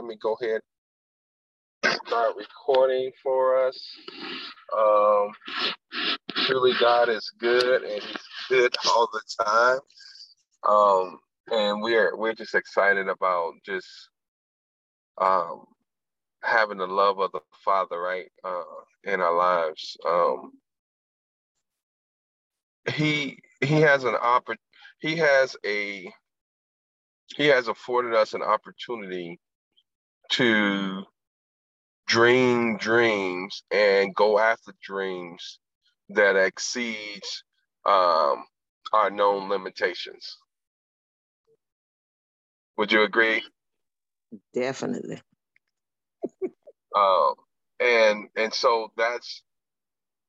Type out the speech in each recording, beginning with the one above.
let me go ahead start recording for us. Um, truly, God is good, and He's good all the time. Um, and we're we're just excited about just um, having the love of the Father, right, uh, in our lives. Um, he he has an oppor- he has a he has afforded us an opportunity to dream dreams and go after dreams that exceeds um, our known limitations. Would you agree? Definitely. um, and and so that's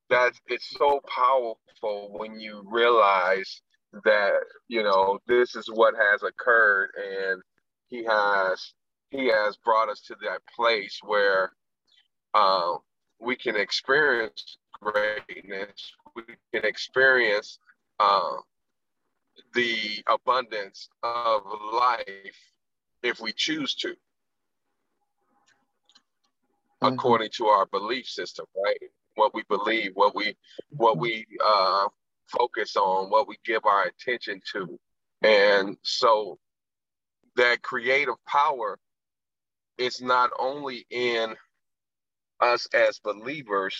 that's it's so powerful when you realize that you know this is what has occurred and he has he has brought us to that place where uh, we can experience greatness we can experience uh, the abundance of life if we choose to mm-hmm. according to our belief system right what we believe what we what we uh, focus on, what we give our attention to. And so that creative power is not only in us as believers,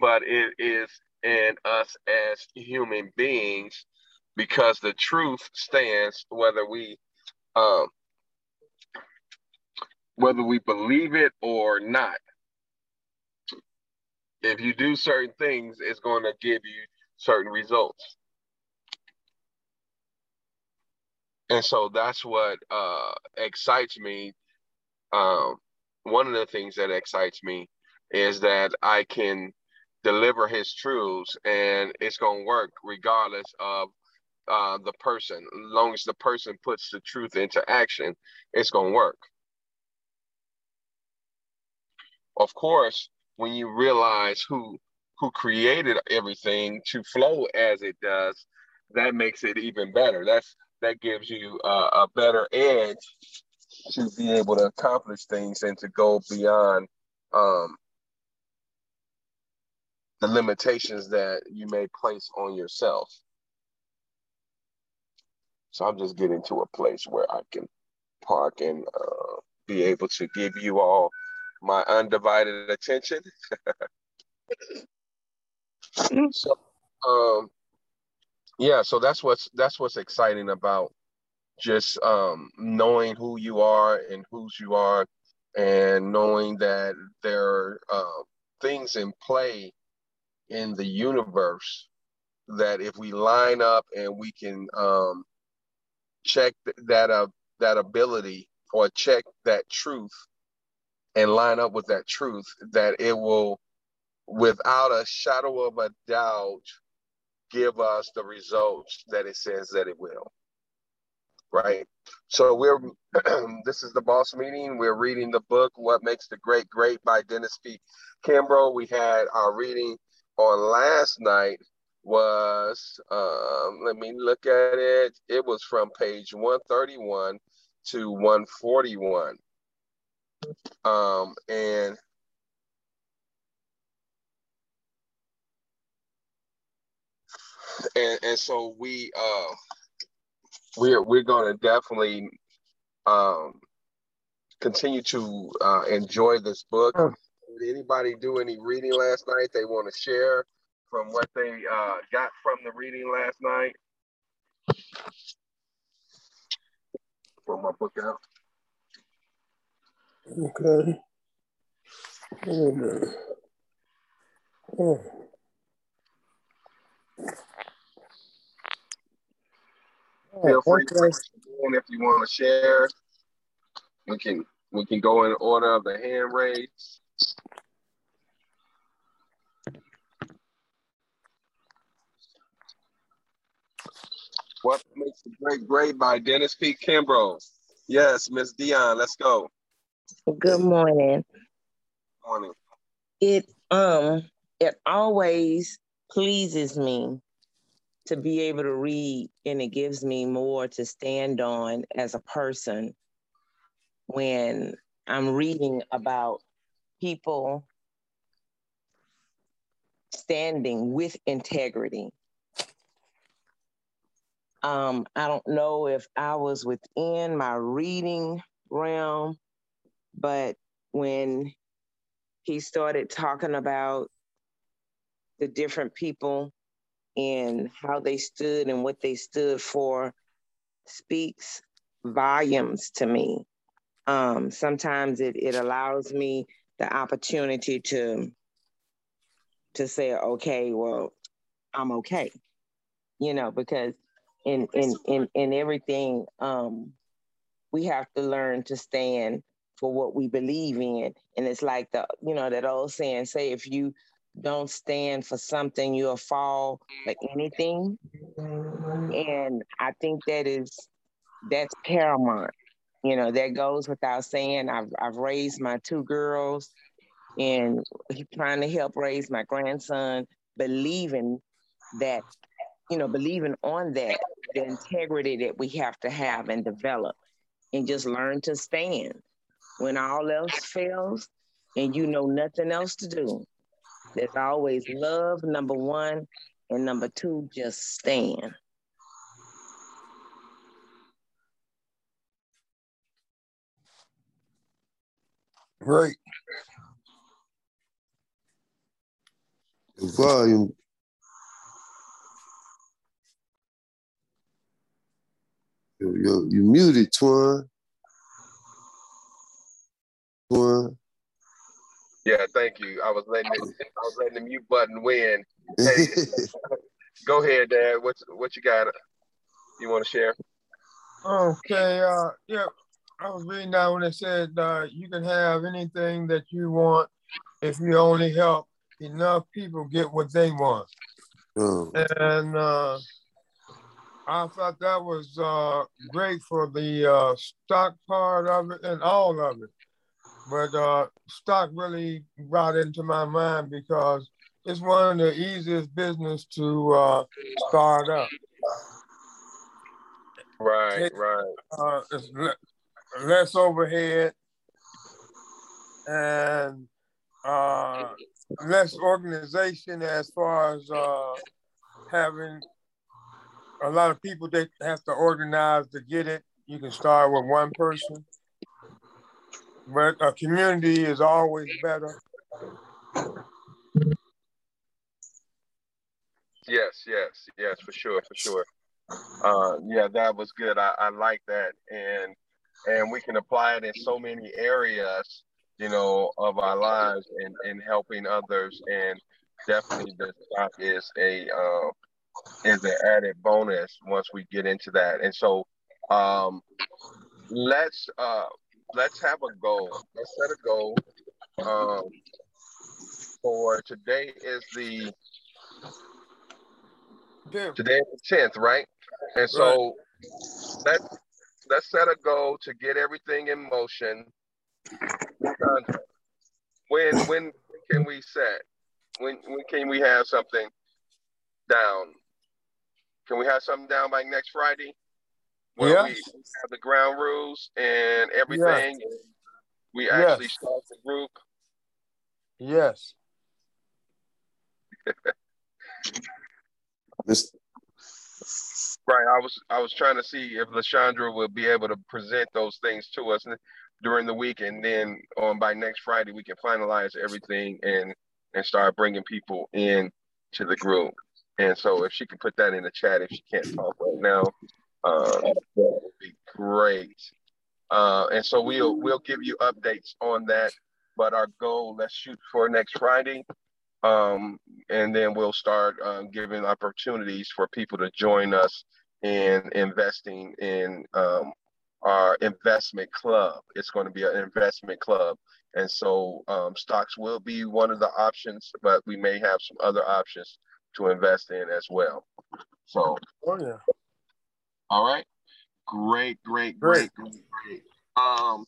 but it is in us as human beings because the truth stands whether we um, whether we believe it or not. If you do certain things, it's going to give you certain results. And so that's what uh, excites me. Um, one of the things that excites me is that I can deliver his truths and it's going to work regardless of uh, the person. As long as the person puts the truth into action, it's going to work. Of course, when you realize who who created everything to flow as it does, that makes it even better. That's that gives you uh, a better edge to be able to accomplish things and to go beyond um, the limitations that you may place on yourself. So I'm just getting to a place where I can park and uh, be able to give you all my undivided attention. so um yeah so that's what's that's what's exciting about just um knowing who you are and whose you are and knowing that there are uh, things in play in the universe that if we line up and we can um check that uh, that ability or check that truth and line up with that truth that it will without a shadow of a doubt give us the results that it says that it will. Right. So we're this is the boss meeting. We're reading the book What Makes the Great Great by Dennis P. Kimbro. We had our reading on last night was um, let me look at it. It was from page 131 to 141. Um, and and and so we uh we're we're going to definitely um continue to uh, enjoy this book. Did anybody do any reading last night they want to share from what they uh, got from the reading last night? Pull my book out. Okay. Oh. Feel free to if you want to share. We can we can go in order of the hand raise. What makes a great great by Dennis P. Kimbro. Yes, Miss Dion, let's go. Good morning. Morning. It um it always pleases me to be able to read and it gives me more to stand on as a person when I'm reading about people standing with integrity. Um, I don't know if I was within my reading realm, but when he started talking about the different people and how they stood and what they stood for speaks volumes to me. Um, sometimes it, it allows me the opportunity to to say, okay, well, I'm okay, you know, because in in in in everything, um, we have to learn to stand for what we believe in, and it's like the you know that old saying, say if you don't stand for something, you'll fall for anything, and I think that is that's paramount. You know, that goes without saying. I've I've raised my two girls and trying to help raise my grandson, believing that, you know, believing on that, the integrity that we have to have and develop and just learn to stand when all else fails and you know nothing else to do. There's always love, number one, and number two, just stand. Right. The volume. Yo, yo, you muted, Twan. Twan. Yeah, thank you. I was letting it, I was letting the mute button win. Hey, go ahead, Dad. What's what you got? You want to share? Okay. Uh, yeah. I was reading that when it said uh, you can have anything that you want if you only help enough people get what they want. Oh, And uh, I thought that was uh, great for the uh, stock part of it and all of it. But uh, stock really brought into my mind because it's one of the easiest business to uh, start up. Right, right. Uh, it's le- less overhead and uh, less organization as far as uh, having a lot of people that have to organize to get it. You can start with one person, but a community is always better. Yes, yes, yes, for sure, for sure. Uh, yeah, that was good. I, I like that, and and we can apply it in so many areas, you know, of our lives and and helping others. And definitely, the stock is a uh, is an added bonus once we get into that. And so, um, let's uh, let's have a goal. Let's set a goal. Um, for today is the Yeah. today is the tenth, right? And so let's let's set a goal to get everything in motion. When when can we set? When when can we have something down? Can we have something down by next Friday? Where we have the ground rules and everything. We actually Yes. start the group. Yes. Miss- Right. I was I was trying to see if Lashandra will be able to present those things to us during the week, and then on by next Friday we can finalize everything and and start bringing people in to the group. And so if she can put that in the chat, if she can't talk right now, uh, that would be great. Uh, and so we'll we'll give you updates on that. But our goal, let's shoot for next Friday. Um, and then we'll start uh, giving opportunities for people to join us in investing in um, our investment club. It's going to be an investment club. And so um, stocks will be one of the options, but we may have some other options to invest in as well. So, Oh yeah. All right. Great, great, great, Great. great, great. Um,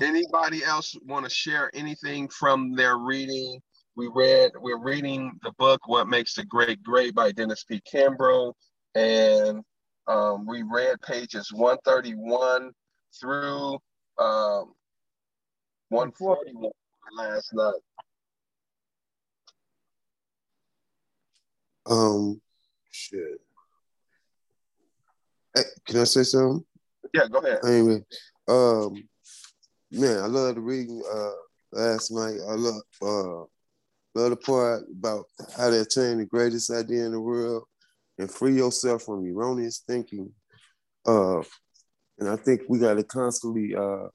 anybody else want to share anything from their reading? We read, we're reading the book "What Makes the Great Great" by Dennis P. Kimbro, and um, we read pages 131 through 141 last night. Um, shit. Can I say something? Yeah, go ahead. Anyway, um, man, I love the reading uh last night. I love uh love the part about how to attain the greatest idea in the world and free yourself from erroneous thinking. Uh, and I think we got to constantly uh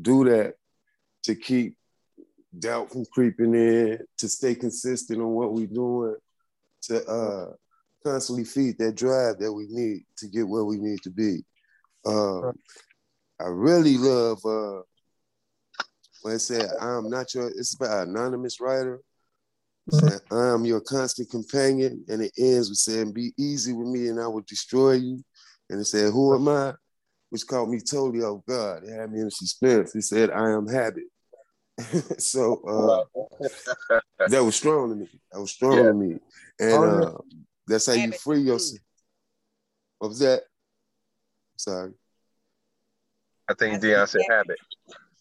do that to keep doubt from creeping in, to stay consistent on what we're doing, to uh constantly feed that drive that we need to get where we need to be. Uh, I really love uh, when it said, I'm not your, it's about an anonymous writer. Said, I'm your constant companion. And it ends with saying, Be easy with me and I will destroy you. And it said, Who am I? Which caught me totally off guard. It had me in suspense. He said, I am habit. so uh, that was strong to me. That was strong Yeah. to me. And Oh, uh, that's how you free yourself. What was that? Sorry. I think Dion said habit.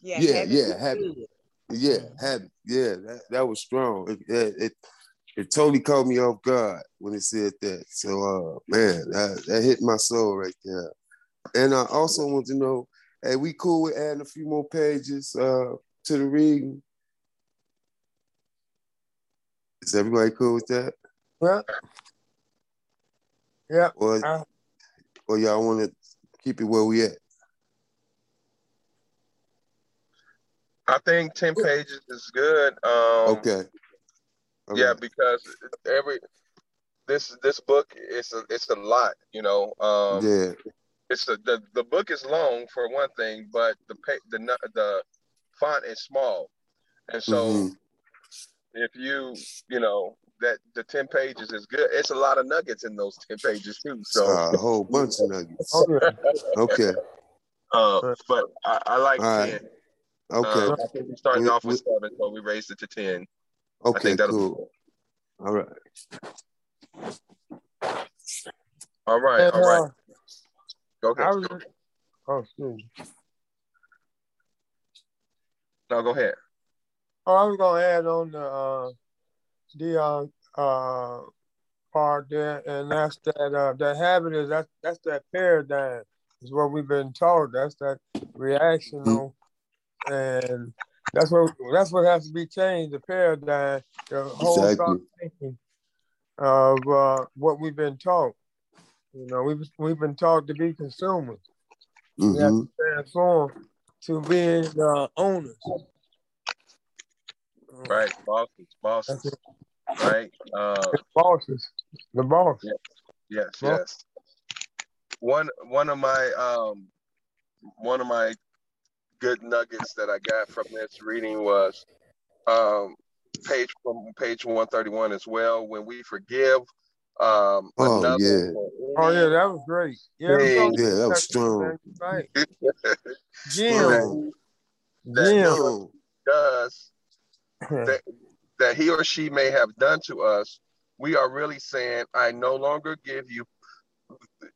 Yeah, Yeah, habit yeah, habit. Yeah, habit. Yeah, that, that was strong. It, it, it it totally caught me off guard when it said that. So uh man, that, that hit my soul right there. And I also want to know, hey, we cool with adding a few more pages uh to the reading? Is everybody cool with that? Yeah. Yeah. Or Uh, or y'all want to keep it where we at? I think 10 pages is good. Um, Okay. All yeah, right. because every this this book is a it's a lot, you know. Um, yeah. it's a, the the book is long for one thing, but the pa- the the font is small, and so Mhm. if you you know that the 10 pages is good, it's a lot of nuggets in those 10 pages too. So, Uh, a whole bunch of nuggets. oh. Okay. uh, but I, I like All right. 10. Okay. Um, I think we started We- off with we- seven, so we raised it to 10. Okay, think cool. All right. All right, And, all right. uh, Go ahead. was, oh, excuse me. No, go ahead. Oh, I was gonna add on the uh, Dion uh, part there, and that's that uh, that habit is that that's that paradigm is what we've been taught. That's that reactional, and that's what that's what has to be changed. The paradigm, the whole Exactly. thought thinking of uh, what we've been taught. You know, we've we've been taught to be consumers. We have hmm to transform to being uh, owners. Right, bosses, bosses. That's it. Right. Uh, The bosses, the boss. yes, Well- yes. One one of my um one of my good nuggets that I got from this reading was um page from page 131 as well. When we forgive um Oh, another yeah. for Oh yeah, that was great. Yeah, Hey. we Yeah, that was strong. Right. Jim, Strong. Jim. Does that, that he or she may have done to us, we are really saying, I no longer give you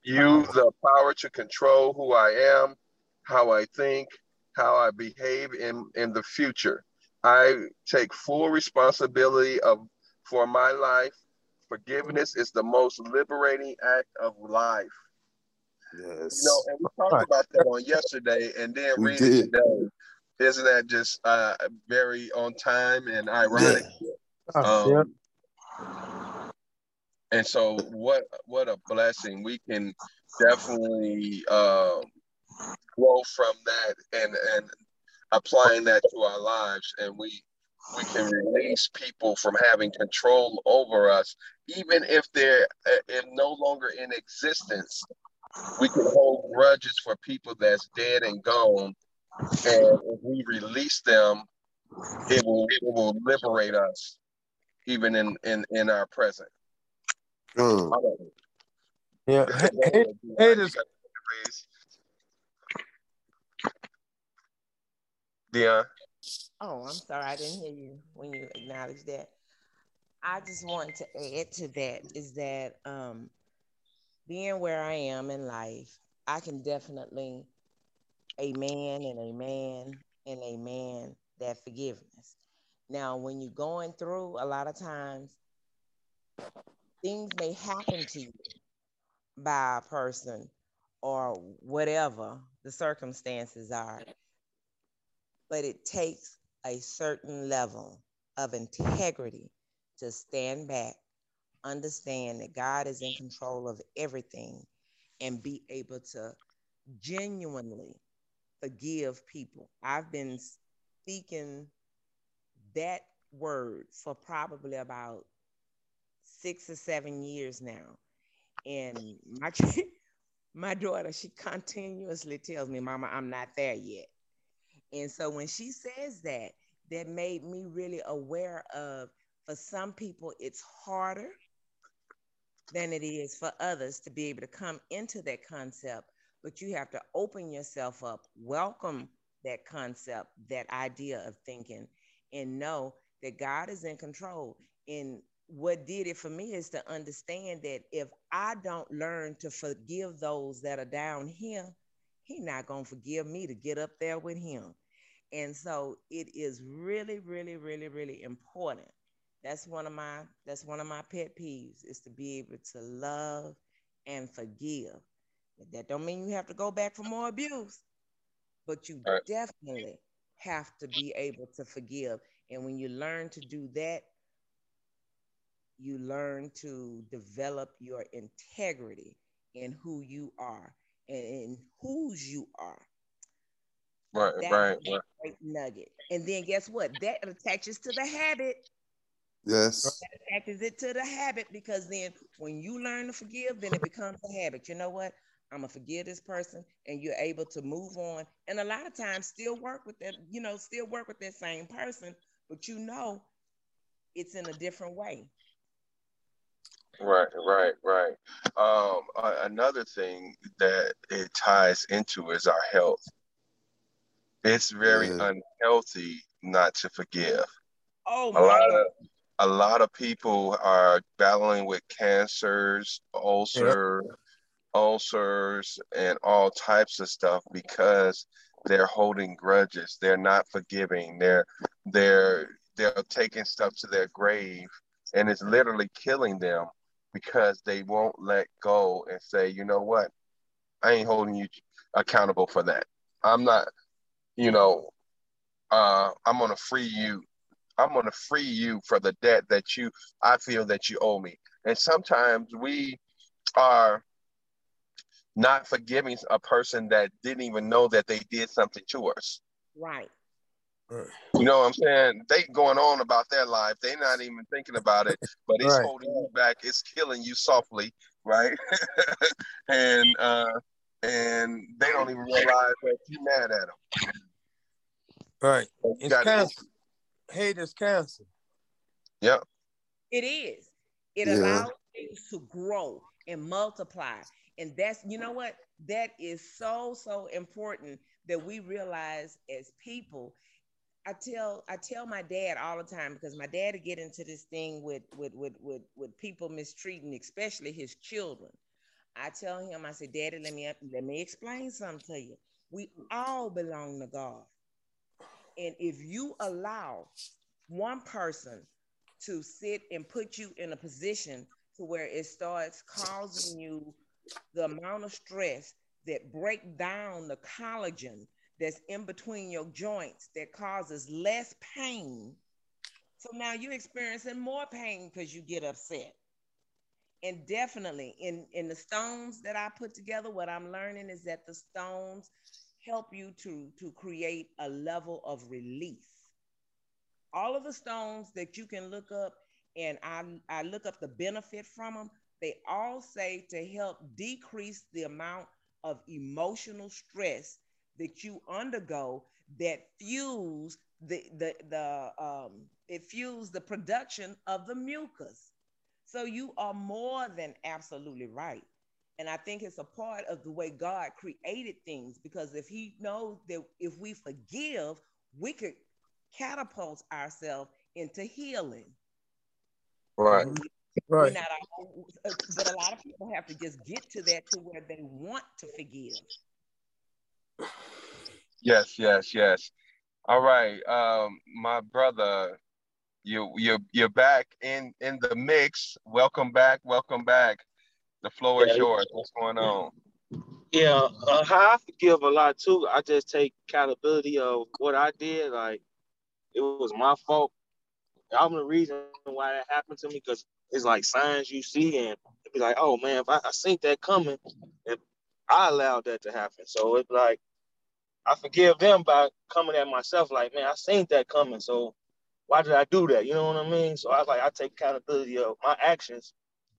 you the power to control who I am, how I think, how I behave in, in the future. I take full responsibility of for my life. Forgiveness is the most liberating act of life. Yes. You know, and we talked about that on yesterday, and then We reading did. today. Isn't that just uh, very on time and ironic? Oh, yeah. Um, And so, what what a blessing! We can definitely um, grow from that and and applying that to our lives, and we we can release people from having control over us, even if they're uh, in no longer in existence. We can hold grudges for people that's dead and gone, and if we release them, it will it will liberate us, even in in in our present. Strong. Yeah. Hey, haters- Dion. Oh, I'm sorry, I didn't hear you when you acknowledged that. I just wanted to add to that is that um, being where I am in life, I can definitely, a man and a man and a man that forgiveness. Now, when you're going through, a lot of times things may happen to you by a person or whatever the circumstances are, but it takes a certain level of integrity to stand back, understand that God is in control of everything, and be able to genuinely forgive people. I've been speaking that word for probably about six or seven years now. And my my daughter, she continuously tells me, Mama, I'm not there yet. And so when she says that, that made me really aware of for some people it's harder than it is for others to be able to come into that concept but you have to open yourself up welcome that concept that idea of thinking and know that god is in control and what did it for me is to understand that if i don't learn to forgive those that are down here he's not to forgive me to get up there with him and so it is really, really, really, really important. That's one of my that's one of my pet peeves is to be able to love and forgive. That don't mean you have to go back for more abuse, but you right. definitely have to be able to forgive. And when you learn to do that, you learn to develop your integrity in who you are and in whose you are. Right, that right, right. Great nugget. And then guess what? That attaches to the habit. Yes. That attaches it to the habit because then when you learn to forgive, then it becomes a habit. You know what? I'm gonna forgive this person, and you're able to move on. And a lot of times, still work with that. You know, still work with that same person, but you know, it's in a different way. Right, right, right. Um, another thing that it ties into is our health. It's very yeah. unhealthy not to forgive. Oh a lot God. of a lot of people are battling with cancers, ulcer, yep. Ulcers, and all types of stuff because they're holding grudges. They're not forgiving. They're they're they're taking stuff to their grave, and it's literally killing them because they won't let go and say, you know what, I ain't holding you accountable for that. I'm not you know, uh, I'm gonna free you. I'm gonna free you for the debt that you I feel that you owe me. And sometimes we are not forgiving a person that didn't even know that they did something to us. Right. You know what I'm saying? They going on about their life. They're not even thinking about it, but it's right. holding you back. It's killing you softly, right? and uh, and they don't even realize that you're mad at them. Right. It's cancer. Hate is cancer. Yep. It is. It yeah. allows things to grow and multiply. And that's, you know what? That is so, so important that we realize as people. I tell I tell my dad all the time because my dad would get into this thing with with with with, with people mistreating, especially his children. I tell him, I said, Daddy, let me let me explain something to you. We all belong to God. And if you allow one person to sit and put you in a position to where it starts causing you the amount of stress that break down the collagen that's in between your joints that causes less pain. So now you're experiencing more pain because you get upset. And definitely in, in the stones that I put together, what I'm learning is that the stones help you to, to create a level of release. All of the stones that you can look up, and I, I look up the benefit from them, they all say to help decrease the amount of emotional stress that you undergo that fuels the the the um it fuels the production of the mucus. So you are more than absolutely right. And I think it's a part of the way God created things because if He knows that if we forgive, we could catapult ourselves into healing. Right. Right. Not, but a lot of people have to just get to that to where they want to forgive. Yes, yes, yes. All right, um, my brother, you you you're back in in the mix. Welcome back. Welcome back. The floor yeah, is yours. What's going on? Yeah, uh, how I forgive a lot too. I just take accountability of what I did. Like it was my fault. I'm the reason why that happened to me because it's like signs you see and be like, oh man, if I, I seen that coming, if I allowed that to happen. So it's like I forgive them by coming at myself like, man, I seen that coming. So why did I do that? You know what I mean? So I was like I take accountability of my actions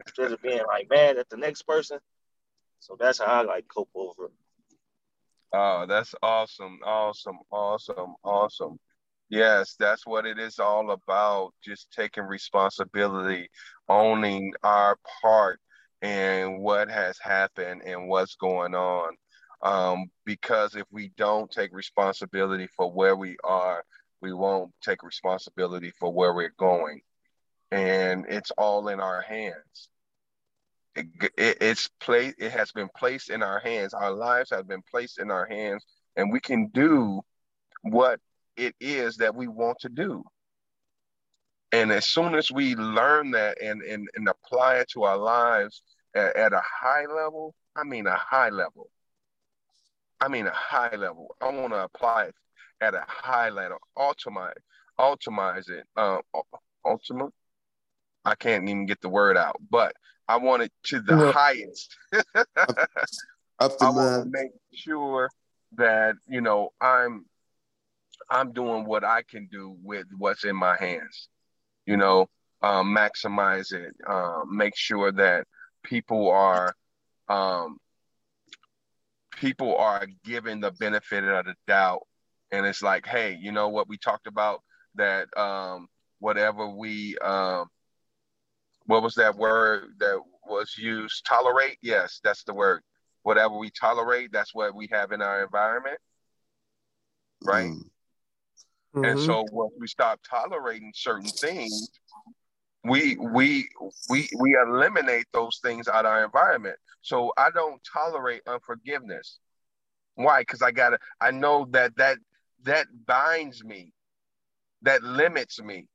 instead of being like mad at the next person. So that's how I like cope over it. Oh, that's awesome, awesome, awesome, awesome. Yes, that's what it is all about. Just taking responsibility, owning our part and what has happened and what's going on. Um, because if we don't take responsibility for where we are, we won't take responsibility for where we're going. And it's all in our hands. It, it, it's placed, it has been placed in our hands. Our lives have been placed in our hands, and we can do what it is that we want to do. And as soon as we learn that and, and, and apply it to our lives at, at a high level, I mean a high level, I mean a high level. I want to apply it at a high level, ultimate, ultimize it, um, ultimate. I can't even get the word out, but I want it to the yeah. highest. up, I want to make sure that you know I'm I'm doing what I can do with what's in my hands. You know, um, maximize it. Um, make sure that people are um, people are given the benefit of the doubt. And it's like hey you know what? We talked about that um whatever we um what was that word that was used? Tolerate? Yes that's the word. Whatever we tolerate that's what we have in our environment. Right mm-hmm. and so once we stop tolerating certain things we we we we eliminate those things out of our environment. So i don't tolerate unforgiveness. Why? Because i gotta i know that that that binds me. That limits me.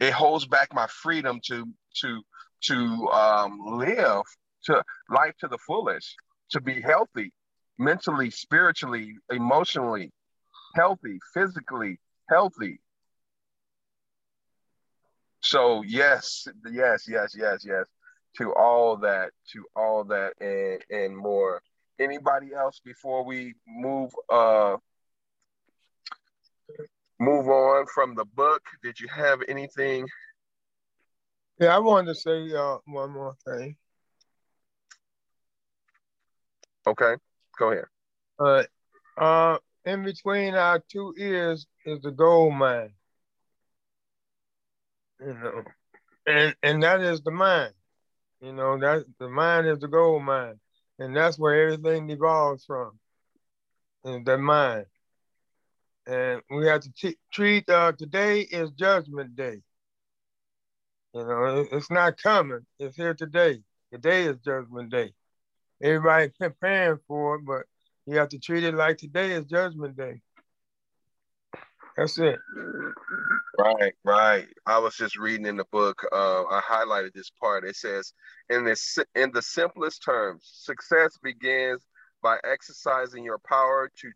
It holds back my freedom to to to um, live to life to the fullest to be healthy mentally spiritually emotionally healthy physically healthy so yes, yes, yes, yes, yes, to all that, to all that, and and more. Anybody else before we move uh move on from the book? Did you have anything? Yeah, I wanted to say uh, one more thing. Okay, go ahead. Uh, uh, in between our two ears is the gold mine you know, and and that is the mind. You know, that the mind is the gold mine, and that's where everything evolves from. Is the mind, and we have to t- treat uh, today is Judgment Day. You know, it, it's not coming; it's here today. Today is Judgment Day. Everybody preparing for it, but you have to treat it like today is Judgment Day. That's it. Right, right. I was just reading in the book. Uh, I highlighted this part. It says, in this, in the simplest terms, success begins by exercising your power to,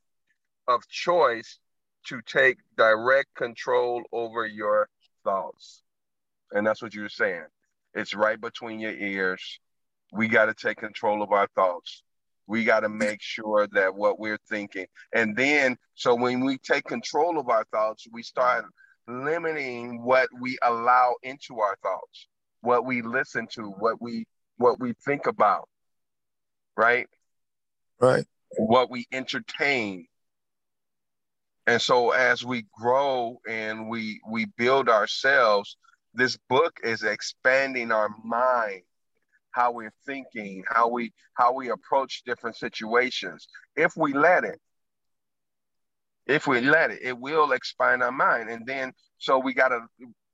of choice, to take direct control over your thoughts. And that's what you were saying. It's right between your ears. We got to take control of our thoughts. We got to make sure that what we're thinking, and then so when we take control of our thoughts, we start limiting what we allow into our thoughts, what we listen to, what we what we think about, right? Right. What we entertain. And so as we grow and we we build ourselves, this book is expanding our mind, how we're thinking, how we how we approach different situations. If we let it, if we let it, it will expand our mind. And then, so we got to,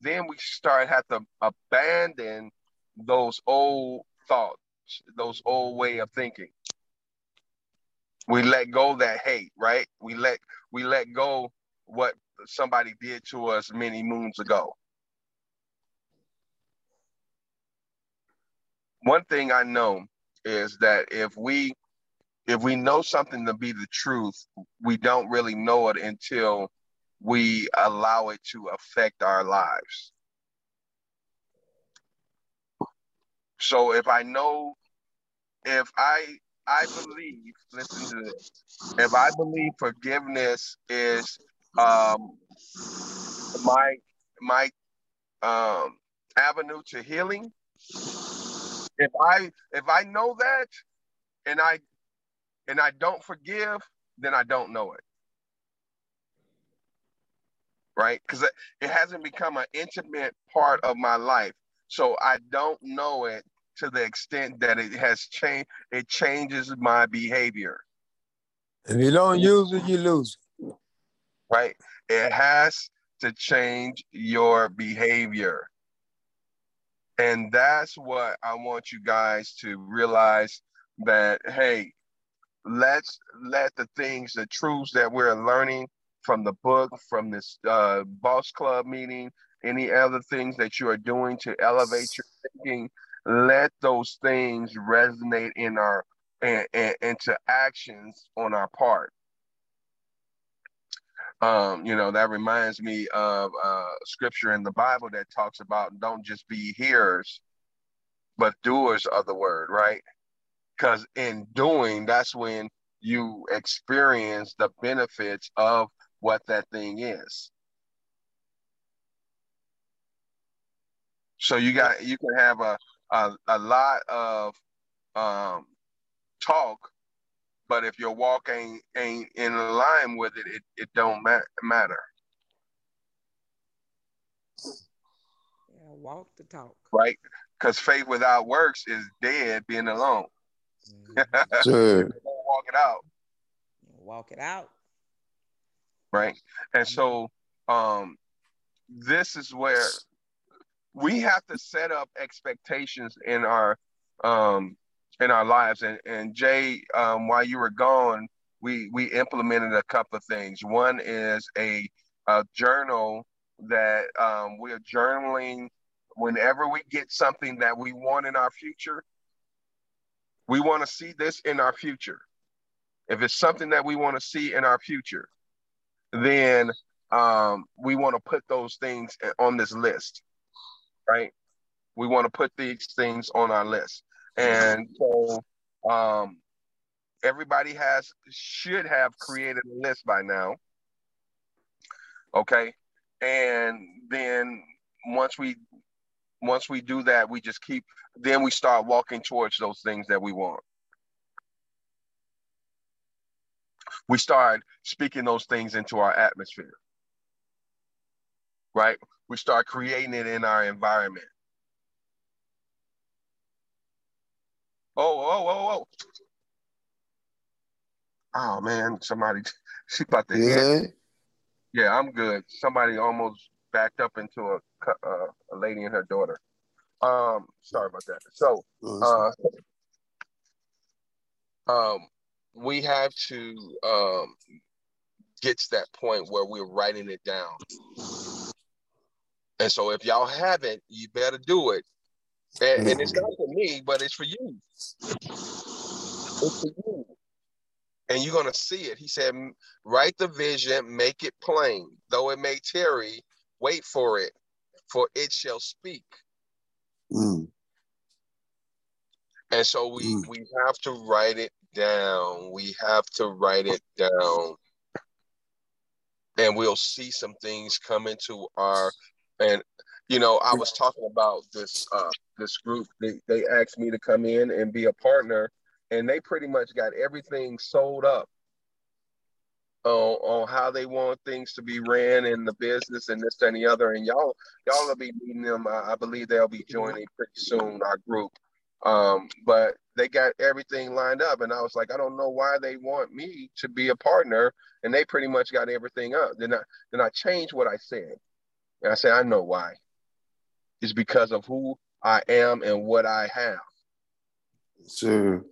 then we start have to abandon those old thoughts, those old way of thinking. We let go that hate, right? We let we let go what somebody did to us many moons ago. One thing I know is that if we if we know something to be the truth, we don't really know it until we allow it to affect our lives. So if I know, if I I believe, listen to this. If I believe forgiveness is um, my my um, avenue to healing, if I if I know that and I and I don't forgive, then I don't know it. Right? Because it, hasn't become an intimate part of my life. So I don't know it to the extent that it has changed, it changes my behavior. If you don't use it, you lose. Right? It has to change your behavior. And that's what I want you guys to realize that, hey, let's let the things, the truths that we're learning from the book, from this uh, boss club meeting, any other things that you are doing to elevate your thinking, let those things resonate in our and, and, into actions on our part. Um, you know, that reminds me of uh, scripture in the Bible that talks about don't just be hearers, but doers of the word, right? Because in doing, that's when you experience the benefits of what that thing is. So you got you can have a a, a lot of um, talk, but if your walk ain't ain't in line with it, it, it don't ma- matter. Yeah, walk the talk. Right? Because faith without works is dead, being alone. Mm-hmm. sure. walk it out. Walk it out. Right. And so um this is where we have to set up expectations in our um in our lives and and jay um while you were gone we we implemented a couple of things one is a, a journal that um, we're journaling whenever we get something that we want in our future we want to see this in our future if it's something that we want to see in our future then um, we want to put those things on this list right? We want to put these things on our list. And so um, everybody has should have created a list by now. Okay. And then once we once we do that, we just keep then we start walking towards those things that we want. We start speaking those things into our atmosphere. Right? we start creating it in our environment. Oh, oh, oh, oh. Oh man, somebody she about to hit. Yeah, I'm good. Somebody almost backed up into a uh, a lady and her daughter. Um, sorry about that. So, uh, um, we have to um get to that point where we're writing it down. And so if y'all haven't, you better do it. And, and it's not for me, but it's for you. It's for you. And you're going to see it. He said, write the vision, make it plain. Though it may tarry, wait for it, for it shall speak. Mm. And so we, mm. we have to write it down. We have to write it down. And we'll see some things come into our and you know, I was talking about this uh, this group. They they asked me to come in and be a partner, and they pretty much got everything sold up on, on how they want things to be ran in the business and this and the other. And y'all y'all will be meeting them. I, I believe they'll be joining pretty soon our group. Um, but they got everything lined up, and I was like, I don't know why they want me to be a partner, and they pretty much got everything up. Then I then I changed what I said. And I say, I know why. It's because of who I am and what I have. Sure.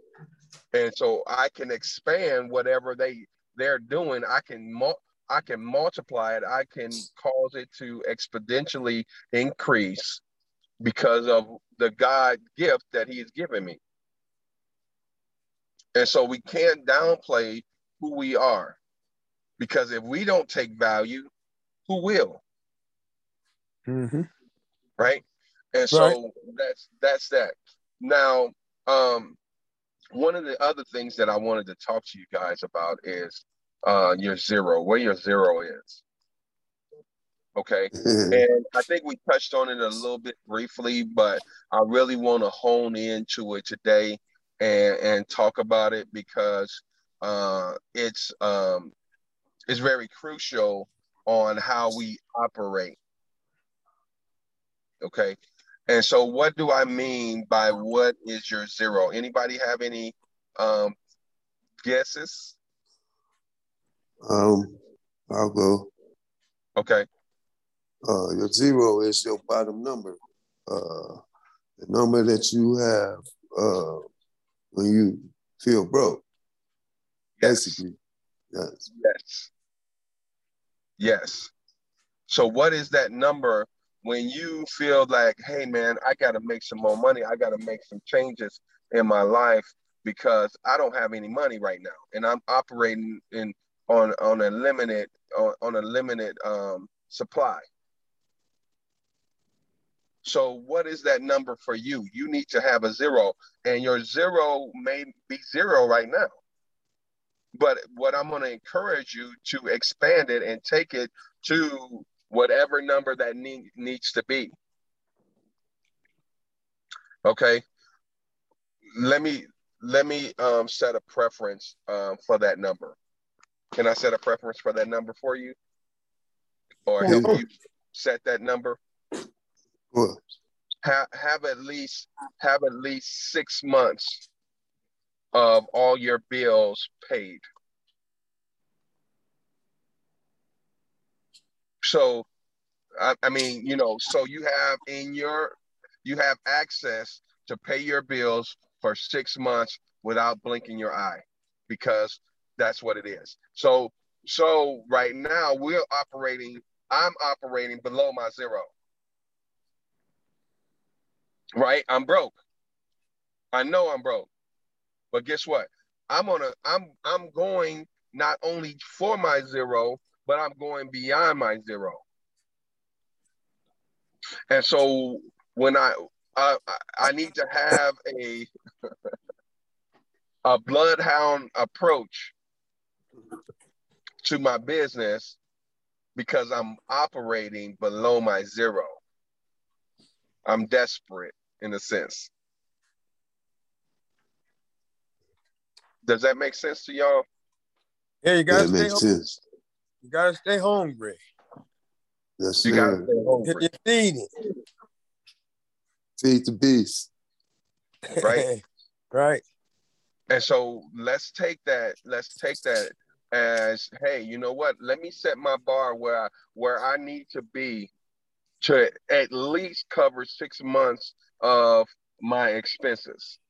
and so I can expand whatever they they're doing. I can mul- I can multiply it. I can cause it to exponentially increase because of the God gift that He's given me. And so we can't downplay who we are because if we don't take value, who will? Mm-hmm. Right. And so right. that's that's that. Now, um, one of the other things that I wanted to talk to you guys about is uh, your zero, where your zero is. Okay. and I think we touched on it a little bit briefly, but I really want to hone into it today and, and talk about it because uh, it's um, it's very crucial on how we operate. Okay. And so what do I mean by what is your zero? Anybody have any um, guesses? Um, I'll go. Okay. Uh, your zero is your bottom number. Uh, the number that you have uh, when you feel broke. Yes. Basically. Yes. Yes. Yes. So what is that number when you feel like, hey man, I gotta make some more money, I gotta make some changes in my life because I don't have any money right now, and I'm operating in on on a limited on, on a limited um, supply. So what is that number for you? You need to have a zero, and your zero may be zero right now. But what I'm going to encourage you to expand it and take it to whatever number that need, needs to be. Okay. Let me let me um, set a preference um, for that number. Can I set a preference for that number for you? Or help you set that number? Have, have at least have at least six months of all your bills paid. So I, I mean, you know, so you have in your you have access to pay your bills for six months without blinking your eye because that's what it is. So so right now we're operating, I'm operating below my zero. Right? I'm broke. I know I'm broke. But guess what? I'm on a I'm I'm going not only for my zero, but I'm going beyond my zero. And so when I I, I need to have a a bloodhound approach to my business because I'm operating below my zero. I'm desperate in a sense. Does that make sense to y'all? Yeah, you gotta That makes sense. You gotta stay hungry. Yes, You gotta sir. stay hungry, If you're feeding. Feed the beast. right? right. And so let's take that, let's take that as, hey, you know what? Let me set my bar where I, where I need to be to at least cover six months of my expenses.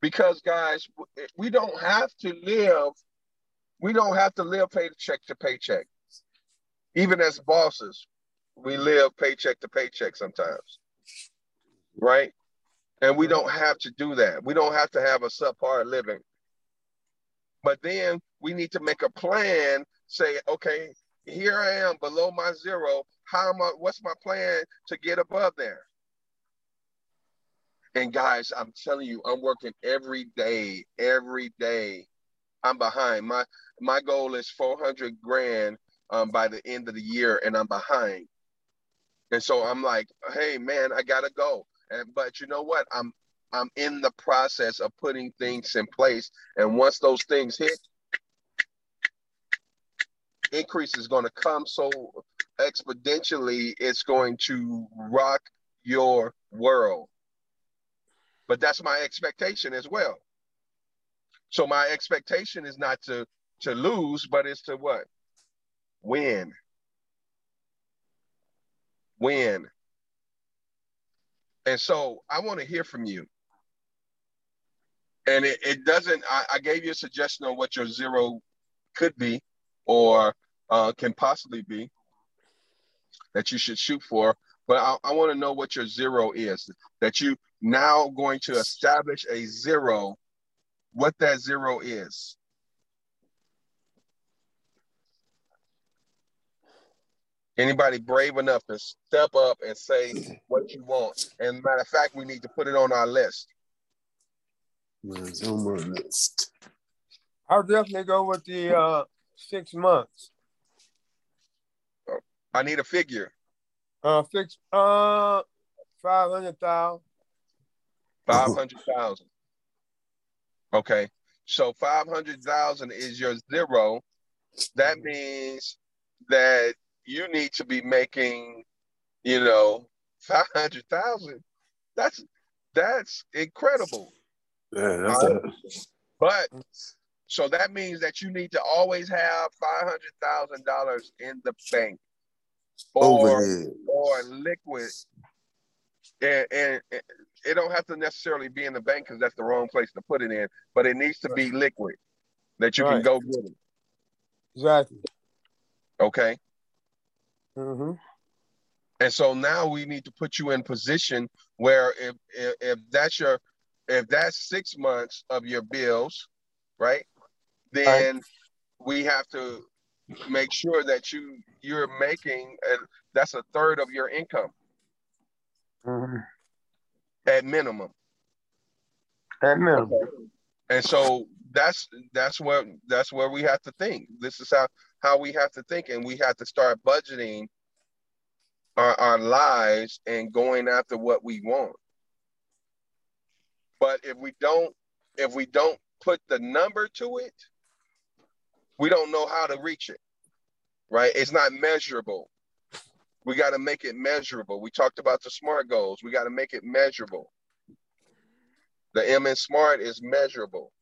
Because guys, we don't have to live, we don't have to live paycheck to paycheck. Even as bosses, we live paycheck to paycheck sometimes. Right? And we don't have to do that. We don't have to have a subpar living. But then we need to make a plan, say, okay, here I am below my zero. How am I, what's my plan to get above there? And guys, I'm telling you, I'm working every day, every day. I'm behind. My my goal is 400 grand um, by the end of the year, and I'm behind. And so I'm like, hey man, I gotta go. And but you know what? I'm I'm in the process of putting things in place. And once those things hit, increase is going to come so exponentially, it's going to rock your world. But that's my expectation as well. So my expectation is not to to lose, but it's to what? Win. Win. And so I want to hear from you. and it, it doesn't. I, I gave you a suggestion on what your zero could be, or uh, can possibly be that you should shoot for. But I, I want to know what your zero is. That you now going to establish a zero, what that zero is. Anybody brave enough to step up and say what you want? And matter of fact, we need to put it on our list. It's on my list. I'll definitely go with the uh, six months. I need a figure. Uh, fix uh five hundred thousand. Five hundred thousand. Okay, so five hundred thousand is your zero. That means that you need to be making, you know, five hundred thousand. That's that's incredible. Yeah, that's Uh, a, But so that means that you need to always have five hundred thousand dollars in the bank or overhead. or liquid. And, and, and it don't have to necessarily be in the bank because that's the wrong place to put it in, but it needs to be liquid that you can go get it. Exactly. Okay. Mm-hmm. And so now we need to put you in position where if, if if that's your if that's six months of your bills, right? Then we have to make sure that you you're making and that's a third of your income Mm-hmm. at minimum. At minimum. And so that's that's where that's where we have to think. This is how how we have to think, and we have to start budgeting our, our lives and going after what we want. But if we don't if we don't put the number to it, we don't know how to reach it. Right? It's not measurable. We got to make it measurable. We talked about the SMART goals. We got to make it measurable. The M in SMART is measurable.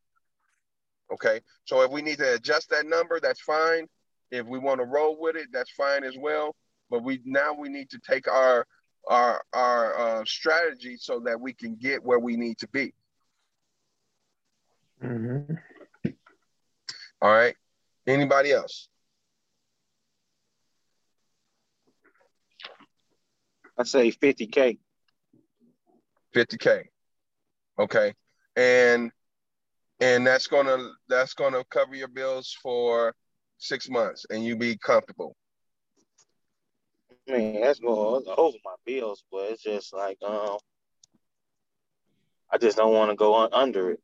Okay. So if we need to adjust that number, that's fine. If we want to roll with it, that's fine as well. But we now we need to take our our our uh, strategy so that we can get where we need to be. Mm-hmm. All right. Anybody else? I say 50K. 50k. Okay. And and that's gonna that's gonna cover your bills for six months and you be comfortable. Man, that's more over my bills, but it's just like um, I just don't want to go un- under it.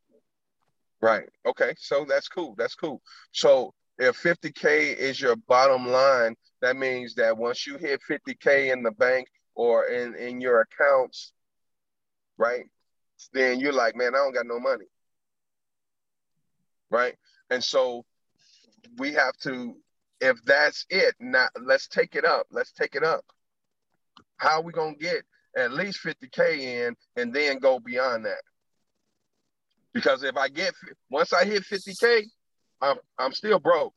Right. Okay. So that's cool. That's cool. So if 50K is your bottom line, that means that once you hit 50K in the bank or in, in your accounts, right, then you're like, man, I don't got no money. Right. And so we have to, if that's it, now let's take it up. Let's take it up. How are we to get at least 50K in and then go beyond that? Because if I get once I hit 50k, I'm I'm still broke.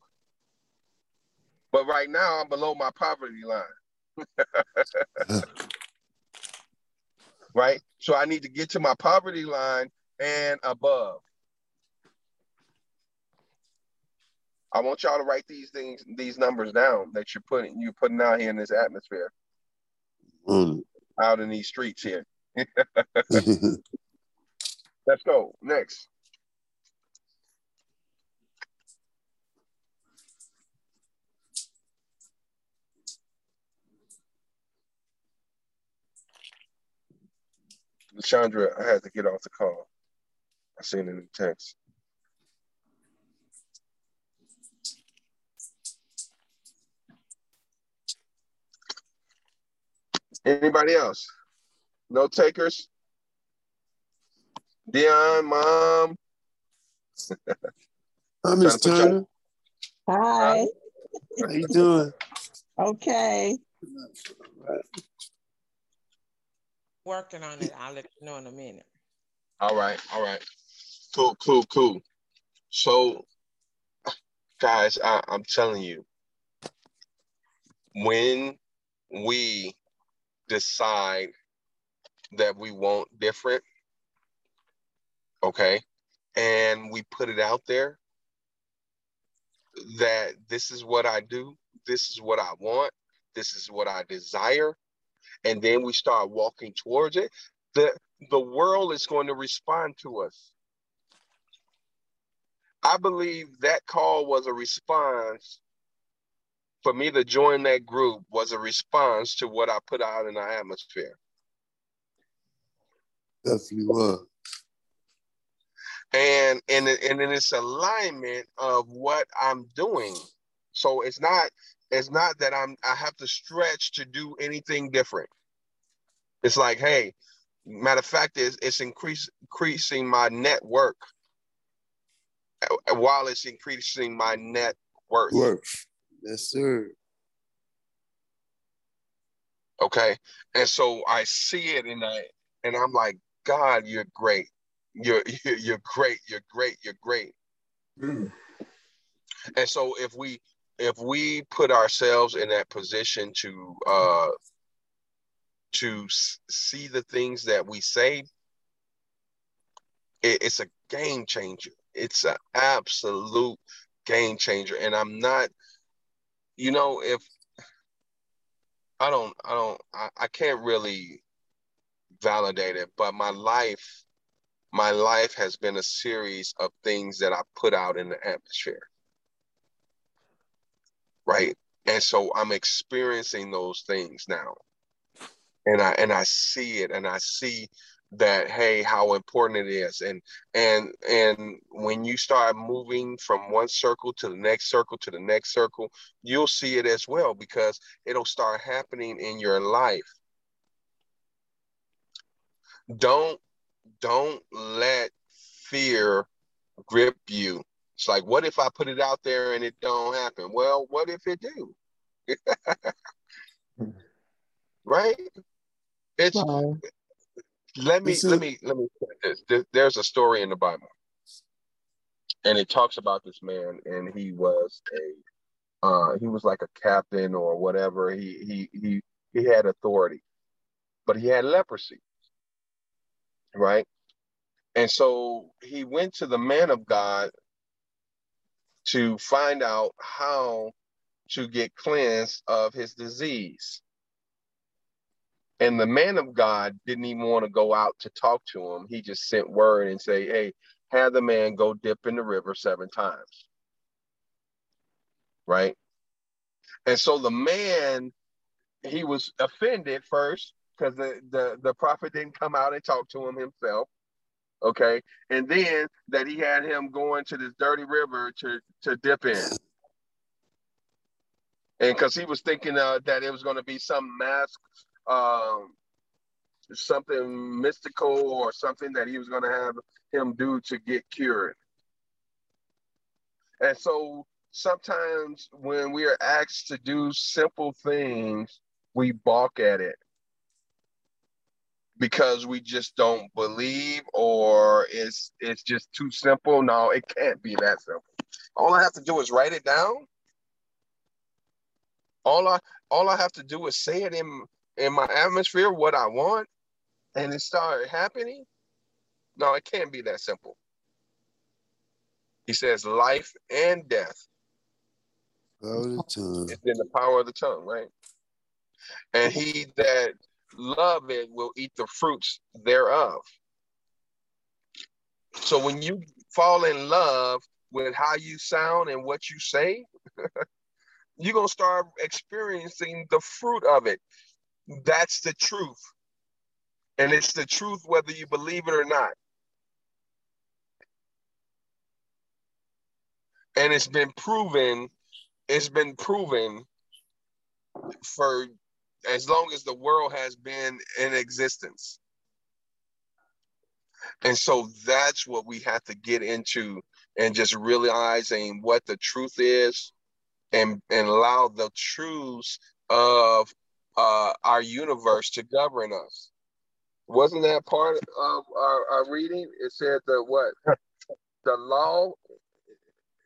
But right now I'm below my poverty line. right? So I need to get to my poverty line and above. I want y'all to write these things, these numbers down that you're putting you're putting out here in this atmosphere, Mm. out in these streets here. Let's go. Next. Chandra, I had to get off the call. I seen it in text. Anybody else? No takers? Dion, mom. Hi, Miss Trying to put Turner. Hi. How you doing? Okay. Working on it. I'll let you know in a minute. All right, all right. Cool, cool, cool. So, guys, I, I'm telling you, when we decide that we want different, okay, and we put it out there that this is what I do, this is what I want, this is what I desire, and then we start walking towards it, the the world is going to respond to us. I believe that call was a response for me to join that group was a response to what I put out in the atmosphere. Definitely was. And and and in its alignment of what I'm doing. So it's not it's not that I'm I have to stretch to do anything different. It's like, hey, matter of fact, is it's increase, increasing my network while it's increasing my net worth. Worth. Yes, sir. Okay. And so I see it and I and I'm like, God, you're great. You're you're great. You're great. You're great. Mm. And so if we if we put ourselves in that position to uh to see the things that we say, it, it's a game changer. It's an absolute game changer. And I'm not, you know, if I don't, I don't, I, I can't really validate it, but my life, my life has been a series of things that I put out in the atmosphere. Right. And so I'm experiencing those things now. And I and I see it and I see that hey how important it is. And and and when you start moving from one circle to the next circle to the next circle you'll see it as well because it'll start happening in your life. Don't don't let fear grip you it's like what if i put it out there and it don't happen well what if it do right it's wow. let me let me let me say this. There's a story in the Bible, and it talks about this man, and he was a uh, he was like a captain or whatever. He he he he had authority, but he had leprosy, right? And so he went to the man of God to find out how to get cleansed of his disease. And the man of God didn't even want to go out to talk to him. He just sent word and say, hey, have the man go dip in the river seven times. Right? And so the man, he was offended first because the, the, the prophet didn't come out and talk to him himself. Okay. And then that he had him going to this dirty river to, to dip in. And because he was thinking uh, that it was going to be some mask um, something mystical or something that he was going to have him do to get cured. And so sometimes when we are asked to do simple things, we balk at it because we just don't believe or it's it's just too simple. No, it can't be that simple. All I have to do is write it down. All I all I have to do is say it in in my atmosphere what I want and it started happening, no, it can't be that simple. He says life and death. It's in the power of the tongue, right? And he that love it will eat the fruits thereof. So when you fall in love with how you sound and what you say, you're gonna start experiencing the fruit of it. That's the truth. And it's the truth whether you believe it or not. And it's been proven, it's been proven for as long as the world has been in existence. And so that's what we have to get into and just realizing what the truth is and, and allow the truths of uh, our universe to govern us. Wasn't that part of our, our reading? It said that what the law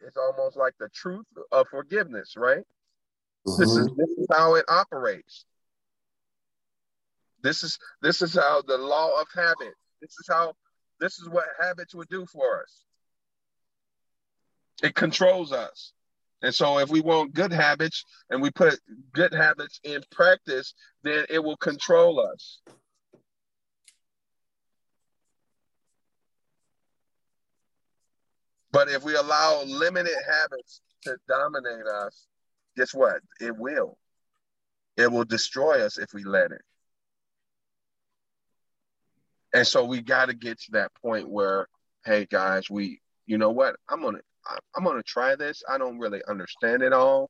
is almost like the truth of forgiveness, right? Mm-hmm. This is this is how it operates. This is this is how the law of habit. This is how this is what habits would do for us. It controls us. And so if we want good habits and we put good habits in practice, then it will control us. But if we allow limited habits to dominate us, guess what? It will. It will destroy us if we let it. And so we got to get to that point where, hey guys, we, you know what? I'm gonna, I'm gonna try this. I don't really understand it all,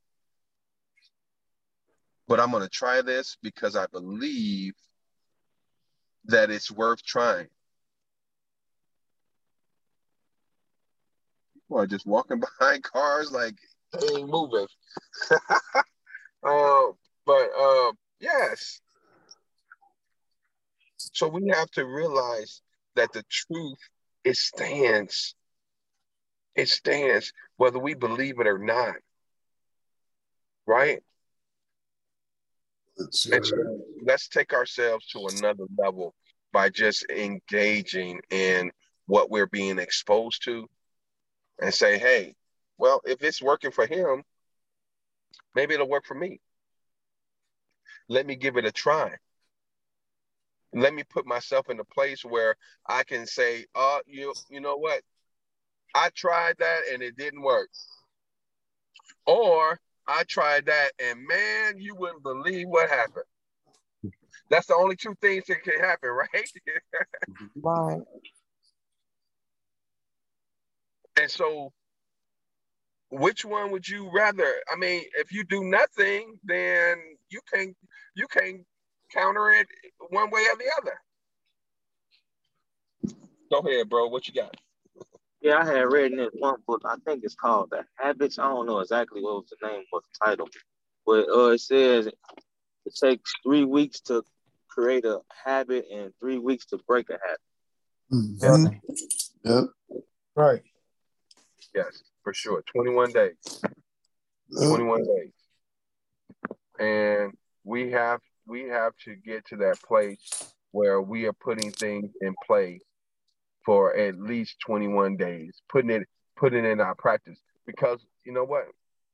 but I'm gonna try this because I believe that it's worth trying. People are just walking behind cars like they ain't moving. uh, but uh, yes. So we have to realize that the truth it stands. It stands whether we believe it or not. Right? So let's take ourselves to another level by just engaging in what we're being exposed to and say, hey, well, if it's working for him, maybe it'll work for me. Let me give it a try. Let me put myself in a place where I can say, oh, you, you know what? I tried that and it didn't work. Or I tried that and man, you wouldn't believe what happened. That's the only two things that can happen, right? Right. And so, which one would you rather? I mean, if you do nothing, then you can't you can counter it one way or the other. Go ahead, bro. What you got? Yeah, I had read in this one book. I think it's called The Habits. I don't know exactly what was the name of the title, but uh, it says it takes three weeks to create a habit and three weeks to break a habit. Mm-hmm. Yep. Right. Yes, for sure. 21 days. 21 days. And we have we have to get to that place where we are putting things in place for at least 21 days, putting it putting it in our practice. Because you know what?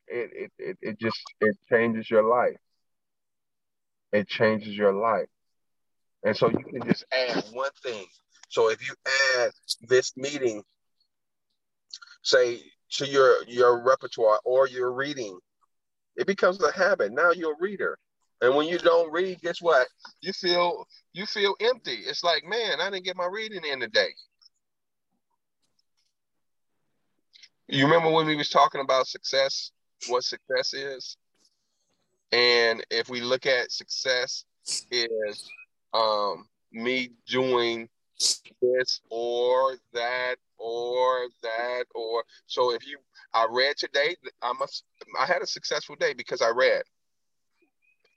It it it, it just it changes your life. It changes your life. And so you can just add one thing. So if you add this meeting say to your your repertoire or your reading it becomes a habit now you're a reader and when you don't read guess what? You feel you feel empty. It's like man i didn't get my reading in today. You remember when we was talking about success what success is? And if we look at success is um, me doing this or that or that or so if you I read today, I must I had a successful day because I read.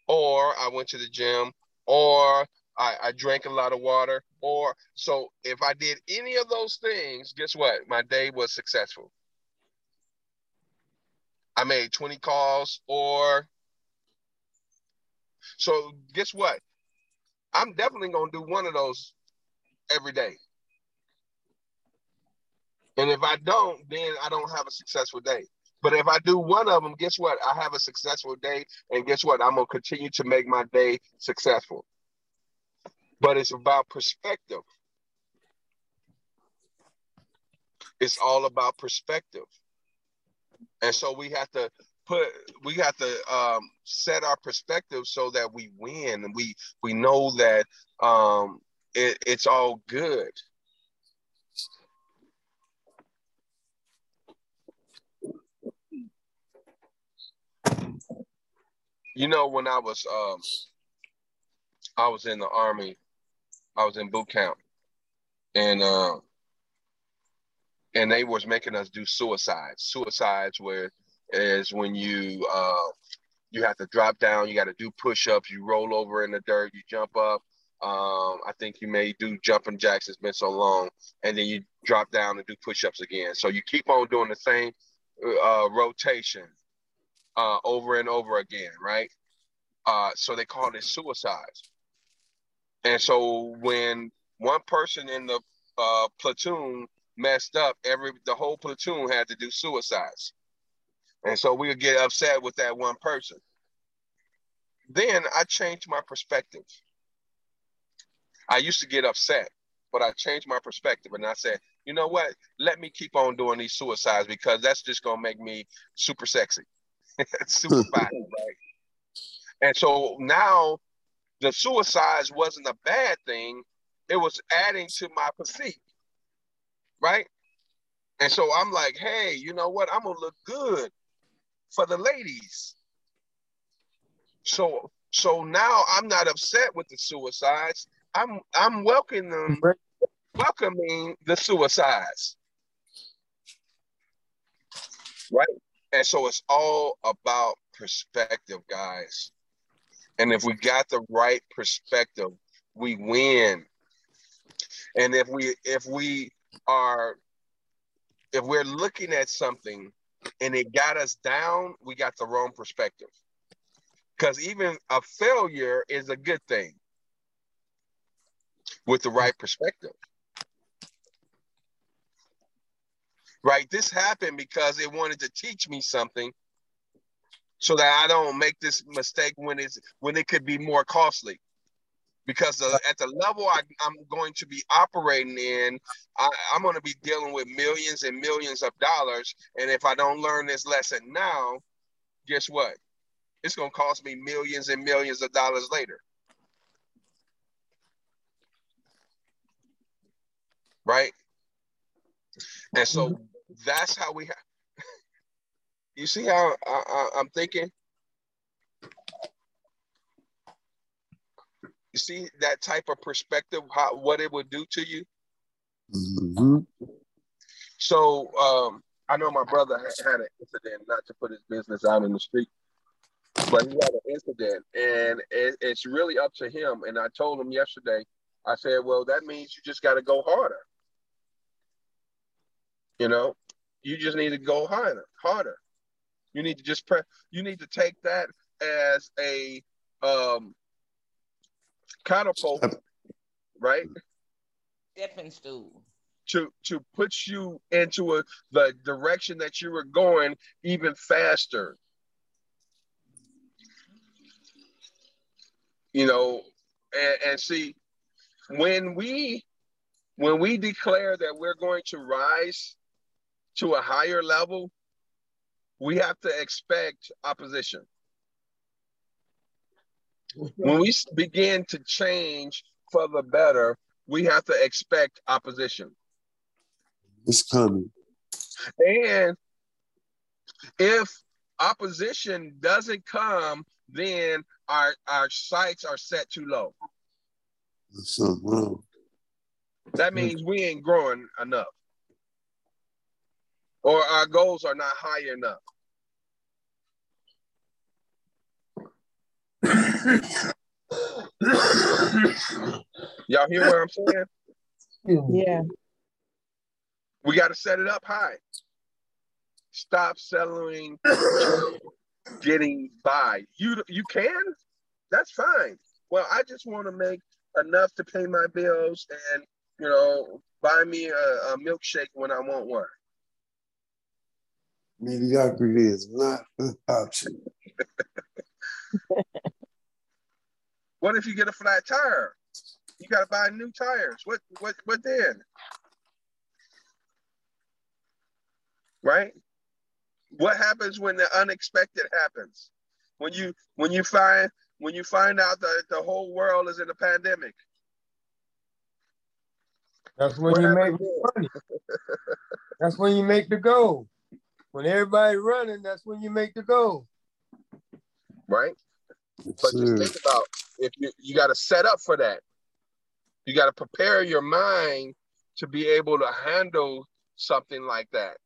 Or I went to the gym, or I, I drank a lot of water, or so if I did any of those things, guess what? My day was successful. I made 20 calls, or so guess what? I'm definitely gonna do one of those every day. And if I don't, then I don't have a successful day. But if I do one of them, guess what? I have a successful day. And guess what? I'm going to continue to make my day successful. But it's about perspective. It's all about perspective. And so we have to put we have to um, set our perspective so that we win and we we know that um, it, it's all good You know, when I was um, I was in the army, I was in boot camp, and uh, and they was making us do suicides. Suicides where is when you uh, you have to drop down, you got to do push-ups, you roll over in the dirt, you jump up. Um, I think you may do jumping jacks. It's been so long, and then you drop down and do push-ups again. So you keep on doing the same uh, rotation uh, over and over again, right? Uh, so they called it suicides. And so when one person in the uh, platoon messed up, every the whole platoon had to do suicides. And so we would get upset with that one person. Then I changed my perspective. I used to get upset, but I changed my perspective and I said, you know what? Let me keep on doing these suicides because that's just gonna make me super sexy. super right? And so now the suicides wasn't a bad thing, it was adding to my physique, right? And so I'm like, hey, you know what? I'm gonna look good for the ladies. So so now I'm not upset with the suicides. I'm I'm welcoming them, welcoming the suicides. Right? And so it's all about perspective, guys. And if we got the right perspective, we win. And if we if we are if we're looking at something and it got us down, we got the wrong perspective. Because even a failure is a good thing with the right perspective. Right? This happened because it wanted to teach me something so that I don't make this mistake when it's when it could be more costly. Because the, at the level I, am going to be operating in, I, I'm going to be dealing with millions and millions of dollars. And if I don't learn this lesson now, guess what? It's going to cost me millions and millions of dollars later. Right? And so mm-hmm. That's how we have you see how I, am thinking? You see that type of perspective, how what it would do to you? Mm-hmm. So um, I know my brother had an incident, not to put his business out in the street, but he had an incident, and it, it's really up to him. And I told him yesterday, I said, well, that means you just got to go harder. You know, you just need to go harder, harder. You need to just press. You need to take that as a um, catapult, right? Stepping stool. To to put you into a, the direction that you were going even faster. You know, and, and see when we when we declare that we're going to rise to a higher level, we have to expect opposition. When we begin to change for the better, we have to expect opposition. It's coming. And if opposition doesn't come, then our our sights are set too low. That means we ain't growing enough or our goals are not high enough. Y'all hear what I'm saying? Yeah. We got to set it up high. Stop settling, getting by. You you can, that's fine. Well, I just want to make enough to pay my bills and you know buy me a, a milkshake when I want one. Mediocrity is not an option. what if you get a flat tire? You got to buy new tires. What what what then? Right? What happens when the unexpected happens? When you when you find when you find out that the whole world is in a pandemic. That's when what you make money. That's when you make the goal. When everybody running, that's when you make the goal. Right? But just think about if you you got to set up for that. You got to prepare your mind to be able to handle something like that.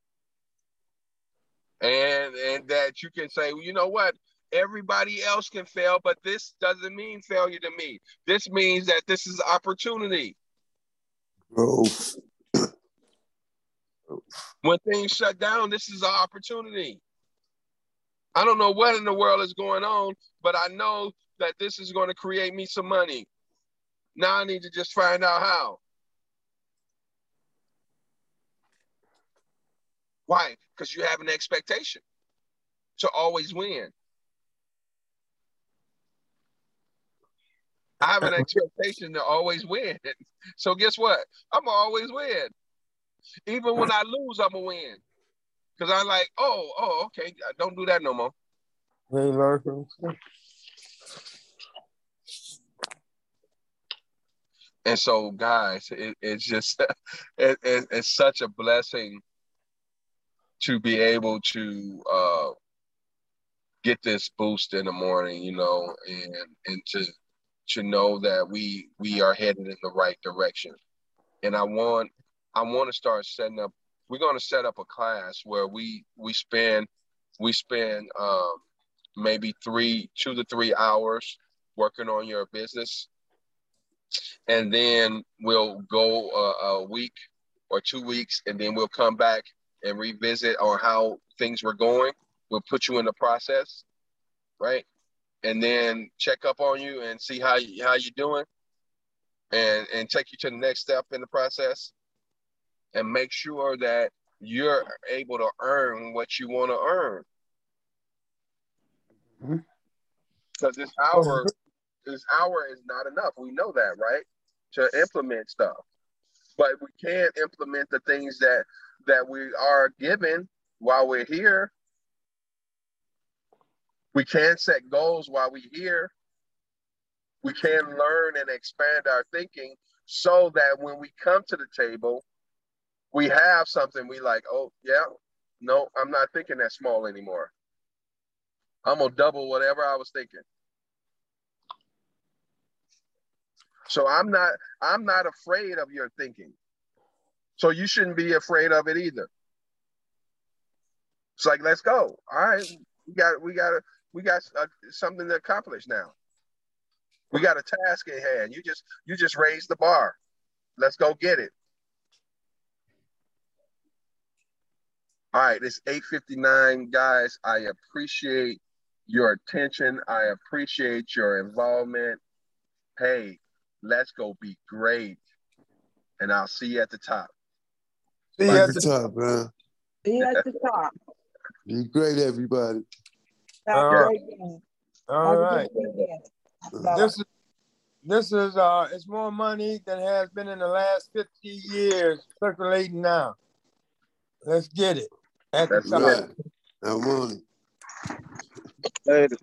And and that you can say, well, you know what? Everybody else can fail, but this doesn't mean failure to me. This means that this is opportunity. Growth. When things shut down, this is an opportunity. I don't know what in the world is going on, but I know that this is going to create me some money. Now I need to just find out how. Why? Because you have an expectation to always win. I have an expectation to always win. So guess what? I'm always win. Even when I lose, I'm gonna win. Cause I'm like, oh, oh, okay, don't do that no more. Hey, Larkin. And so, guys, it, it's just it, it, it's such a blessing to be able to uh, get this boost in the morning, you know, and and to to know that we we are headed in the right direction. And I want I want to start setting up. We're going to set up a class where we we spend we spend um, maybe three two to three hours working on your business, and then we'll go a, a week or two weeks, and then we'll come back and revisit on how things were going. We'll put you in the process, right? And then check up on you and see how you, how you're doing, and and take you to the next step in the process, and make sure that you're able to earn what you want to earn. Mm-hmm. Because this hour, this hour is not enough. We know that, right? To implement stuff, but we can't implement the things that that we are given while we're here. We can set goals while we're here. We can learn and expand our thinking so that when we come to the table, we have something we like, oh, yeah, no, I'm not thinking that small anymore. I'm to double whatever I was thinking. So I'm not I'm not afraid of your thinking. So you shouldn't be afraid of it either. It's like, let's go. All right, we got we got we got uh, something to accomplish now. We got a task at hand. You just you just raise the bar. Let's go get it. All right, it's 8:59, guys. I appreciate your attention. I appreciate your involvement. Hey, let's go be great. And I'll see you at the top. See you At at the the top, man. See you at the top. Be great, everybody. Have All a right. great day. All Have a right. good weekend. Bye-bye. This is this is uh it's more money than has been in the last 50 years circulating now. Let's get it. At That's top. right. Right. I'm on it. Later.